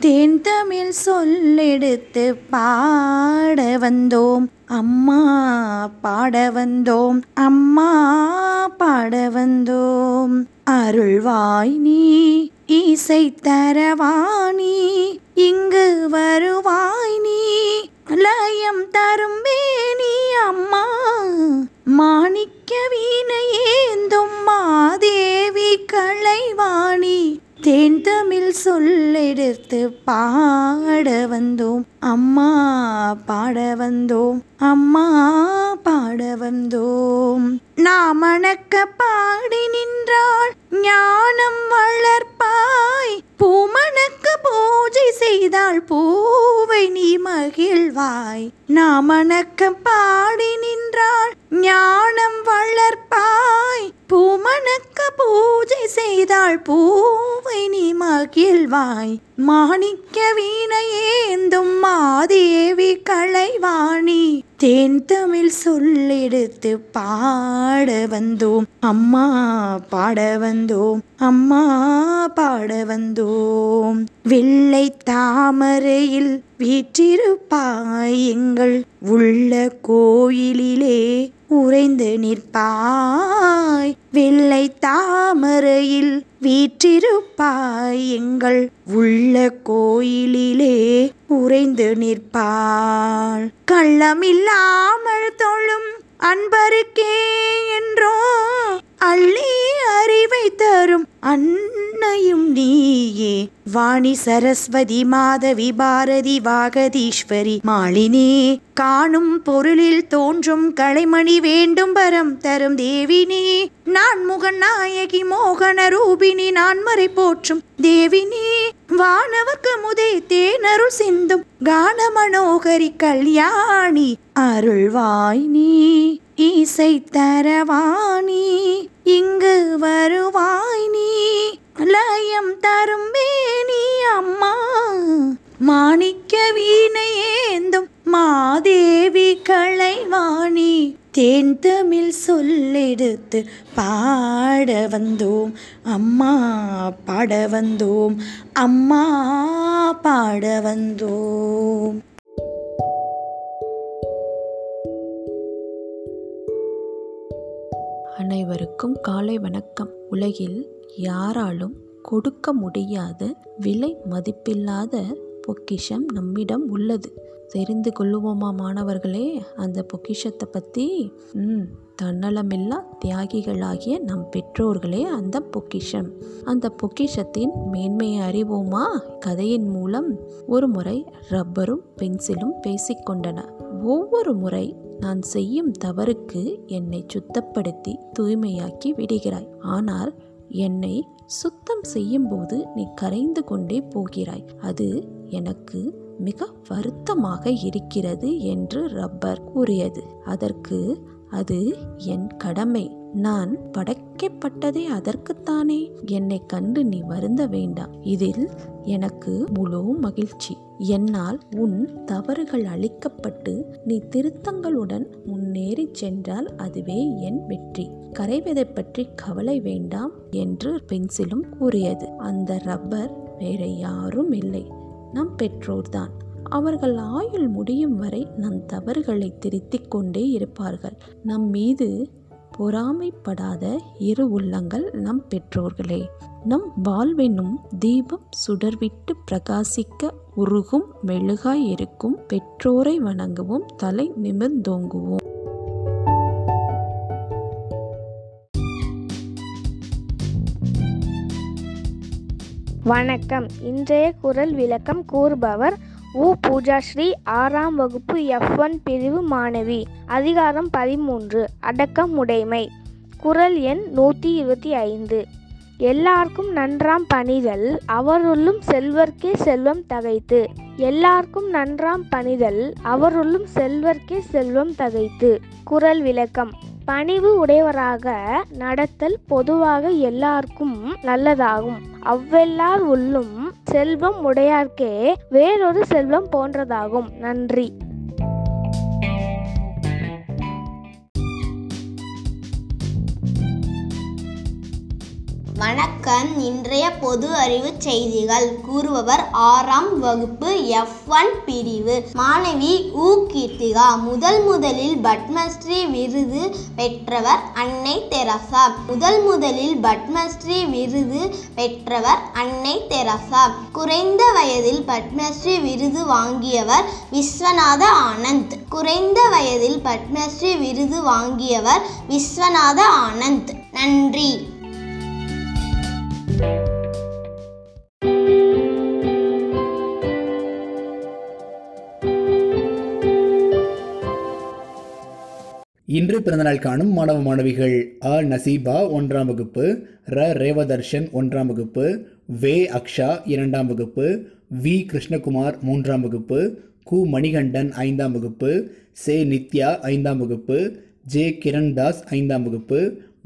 தேன் தமிழ் சொல்லெடுத்து பாட வந்தோம். அம்மா பாட வந்தோம். அம்மா பாட வந்தோம். அருள்வாய் நீ இசை தரவாணி இங்கு வருவாய் நீ லயம் தரும் வேணி அம்மா. மாணிக்க வீணையேந்தும் மாதேவி கலைவாணி தேன் தமிழ் சொல்லெடுத்து பாட வந்தோம். அம்மா பாட வந்தோம். அம்மா பாட வந்தோம். நாமணக்க பாடி நின்றாள் ஞானம் வளர்ப்பாய். பூமணக்க பூஜை செய்தால் பூவை நீ மகிழ்வாய். நாமணக்கம் பாடி நின்றாள். ஞானம் வளர்ப்பாய். பூமணக்க பூஜை செய்தாள். பூவை நீ மகிழ்வாய் மாணிக்க வீணையேந்தும் மாதேவி கலைவாணி. தேன் தமிழ் சொல்லெடுத்து பாட வந்தோம். அம்மா பாட வந்தோம். அம்மா பாட வந்தோம். வெள்ளை தாமரையில் வீற்றிருப்பாய் எங்கள். உள்ள கோயிலிலே உறைந்து நிற்பாய். வெள்ளை தாமரையில் வீற்றிருப்பாய் எங்கள். உள்ள கோயிலிலே உறைந்து நிற்பாள். கள்ளமில்லா ஆமல் தொழும் அன்பருக்கே என்றோ அள்ளி அறிவை தரும் அன்னையும் நீயே. வாணி சரஸ்வதி மாதவி பாரதி வாகதீஸ்வரி மாளினே காணும் பொருளில் தோன்றும் கலைமணி வேண்டும் பரம் தரும் தேவினி. நான் முகன் நாயகி மோகன ரூபினி நான் மறை போற்றும் தேவினி. வானவர்க்கு முதே தேனருள் சிந்தும் கான மனோகரி கல்யாணி அருள்வாய் நீ இசை தரவாணி இங்கு வருவாய் நீ லயம் தரும் வேணி அம்மா. மாணிக்க வீணையேந்தும் மாதேவி கலைவாணி தேன் தமிழ் சொல்லெடுத்து பாட வந்தோம். அம்மா பாட வந்தோம். அம்மா பாட வந்தோம். அனைவருக்கும் காலை வணக்கம். உலகில் யாராலும் கொடுக்க முடியாத விலை மதிப்பில்லாத பொக்கிஷம் நம்மிடம் உள்ளது. தெரிந்து கொள்ளுவோமா மாணவர்களே? அந்த பொக்கிஷத்தை பற்றி ம் தன்னலமில்லா தியாகிகளாகிய நம் பெற்றோர்களே அந்த பொக்கிஷம். அந்த பொக்கிஷத்தின் மேன்மையை அறிவோமா? கதையின் மூலம் ஒரு முறை ரப்பரும் பென்சிலும் பேசிக்கொண்டன ஒவ்வொரு முறை நான் செய்யும் தவறுக்கு என்னை சுத்தப்படுத்தி தூய்மையாக்கி விடுகிறாய். ஆனால் என்னை சுத்தம் செய்யும்போது நீ கரைந்து கொண்டே போகிறாய். அது எனக்கு மிக வருத்தமாக இருக்கிறது என்று ரப்பர் கூறியது. அதற்கு அது என் கடமை. நான் படைக்கப்பட்டதே அதற்குத்தானே. என்னை கண்டு நீ வருந்த வேண்டாம். இதில் எனக்கு முழு மகிழ்ச்சி. என்னால் உன் தவறுகள் அழிக்கப்பட்டு நீ திருத்தங்களுடன் முன்னேறி சென்றால் அதுவே என் வெற்றி. கரைவதை பற்றி கவலை வேண்டாம் என்று பென்சிலும் கூறியது. அந்த ரப்பர் வேற யாரும் இல்லை. நம் பெற்றோர்தான். அவர்கள் ஆயுள் முடியும் வரை நம் தவறுகளை திருத்திக் கொண்டே இருப்பார்கள். நம் மீது பொறாமைப்படாத இரு உள்ளங்கள் நம் பெற்றோர்களே. நம் வாழ்வெனும் தீபம் சுடர்விட்டு பிரகாசிக்க உருகும் மெழுகாய் இருக்கும் பெற்றோரை வணங்குவோம் தலை நிமிர்ந்தோங்குவோம். வணக்கம். இன்றைய குரல் விளக்கம் கூறுபவர் உ. பூஜாஸ்ரீ ஆறாம் வகுப்பு எஃப் ஒன் பிரிவு மாணவி. அதிகாரம் பதிமூன்று. அடக்கம் உடைமை. குரல் எண் நூற்றி இருபத்தி ஐந்து. எல்லாருக்கும் நன்றாம் பணிதல் அவருள்ளும் செல்வர்க்கே செல்வம் தகைத்து. எல்லாருக்கும் நன்றாம் பணிதல் அவருள்ளும் செல்வர்க்கே செல்வம் தகைத்து. குரல் விளக்கம். பணிவு உடையவராக நடத்தல் பொதுவாக எல்லாருக்கும் நல்லதாகும். அவ்வெல்லார் உள்ளும் செல்வம் உடையார்க்கே வேறொரு செல்வம் போன்றதாகும். நன்றி. வணக்கம். இன்றைய பொது அறிவு செய்திகள். கூறுபவர் ஆறாம் வகுப்பு எஃப் ஒன் பிரிவு. மாணவி உ. கீர்த்திகா. முதல் முதலில் பத்மஸ்ரீ விருது பெற்றவர் அன்னை தெரசா. முதல் முதலில் பத்மஸ்ரீ விருது பெற்றவர் அன்னை தெரசா. குறைந்த வயதில் பத்மஸ்ரீ விருது வாங்கியவர் விஸ்வநாத ஆனந்த். குறைந்த வயதில் பத்மஸ்ரீ விருது வாங்கியவர் விஸ்வநாத ஆனந்த். நன்றி. இன்று பிறந்தநாள் காணும் மாணவ மாணவிகள் அ. நசீபா ஒன்றாம் வகுப்பு ர. ரேவதர்ஷன் ஒன்றாம் வகுப்பு வே. அக்ஷா இரண்டாம் வகுப்பு வி. கிருஷ்ணகுமார் மூன்றாம் வகுப்பு கு. மணிகண்டன் ஐந்தாம் வகுப்பு சே. நித்யா ஐந்தாம் வகுப்பு ஜே. கிரண்தாஸ் ஐந்தாம் வகுப்பு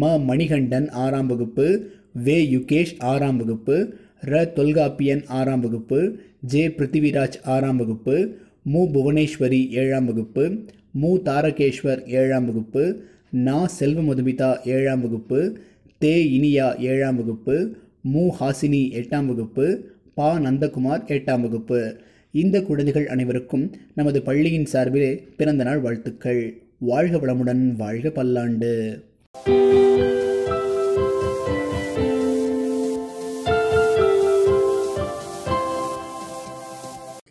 ம. மணிகண்டன் ஆறாம் வகுப்பு வே. யுகேஷ் ஆறாம் வகுப்பு ர. தொல்காப்பியன் ஆறாம் வகுப்பு ஜே. பிருத்திவிராஜ் ஆறாம் வகுப்பு மு. புவனேஸ்வரி ஏழாம் வகுப்பு மு. தாரகேஸ்வர் ஏழாம் வகுப்பு நா. செல்வ மதுமிதா ஏழாம் வகுப்பு தே. இனியா ஏழாம் வகுப்பு மு. ஹாசினி எட்டாம் வகுப்பு பா. நந்தகுமார் எட்டாம் வகுப்பு. இந்த குழந்தைகள் அனைவருக்கும் நமது பள்ளியின் சார்பிலே பிறந்தநாள் வாழ்த்துக்கள். வாழ்க வளமுடன் வாழ்க பல்லாண்டு.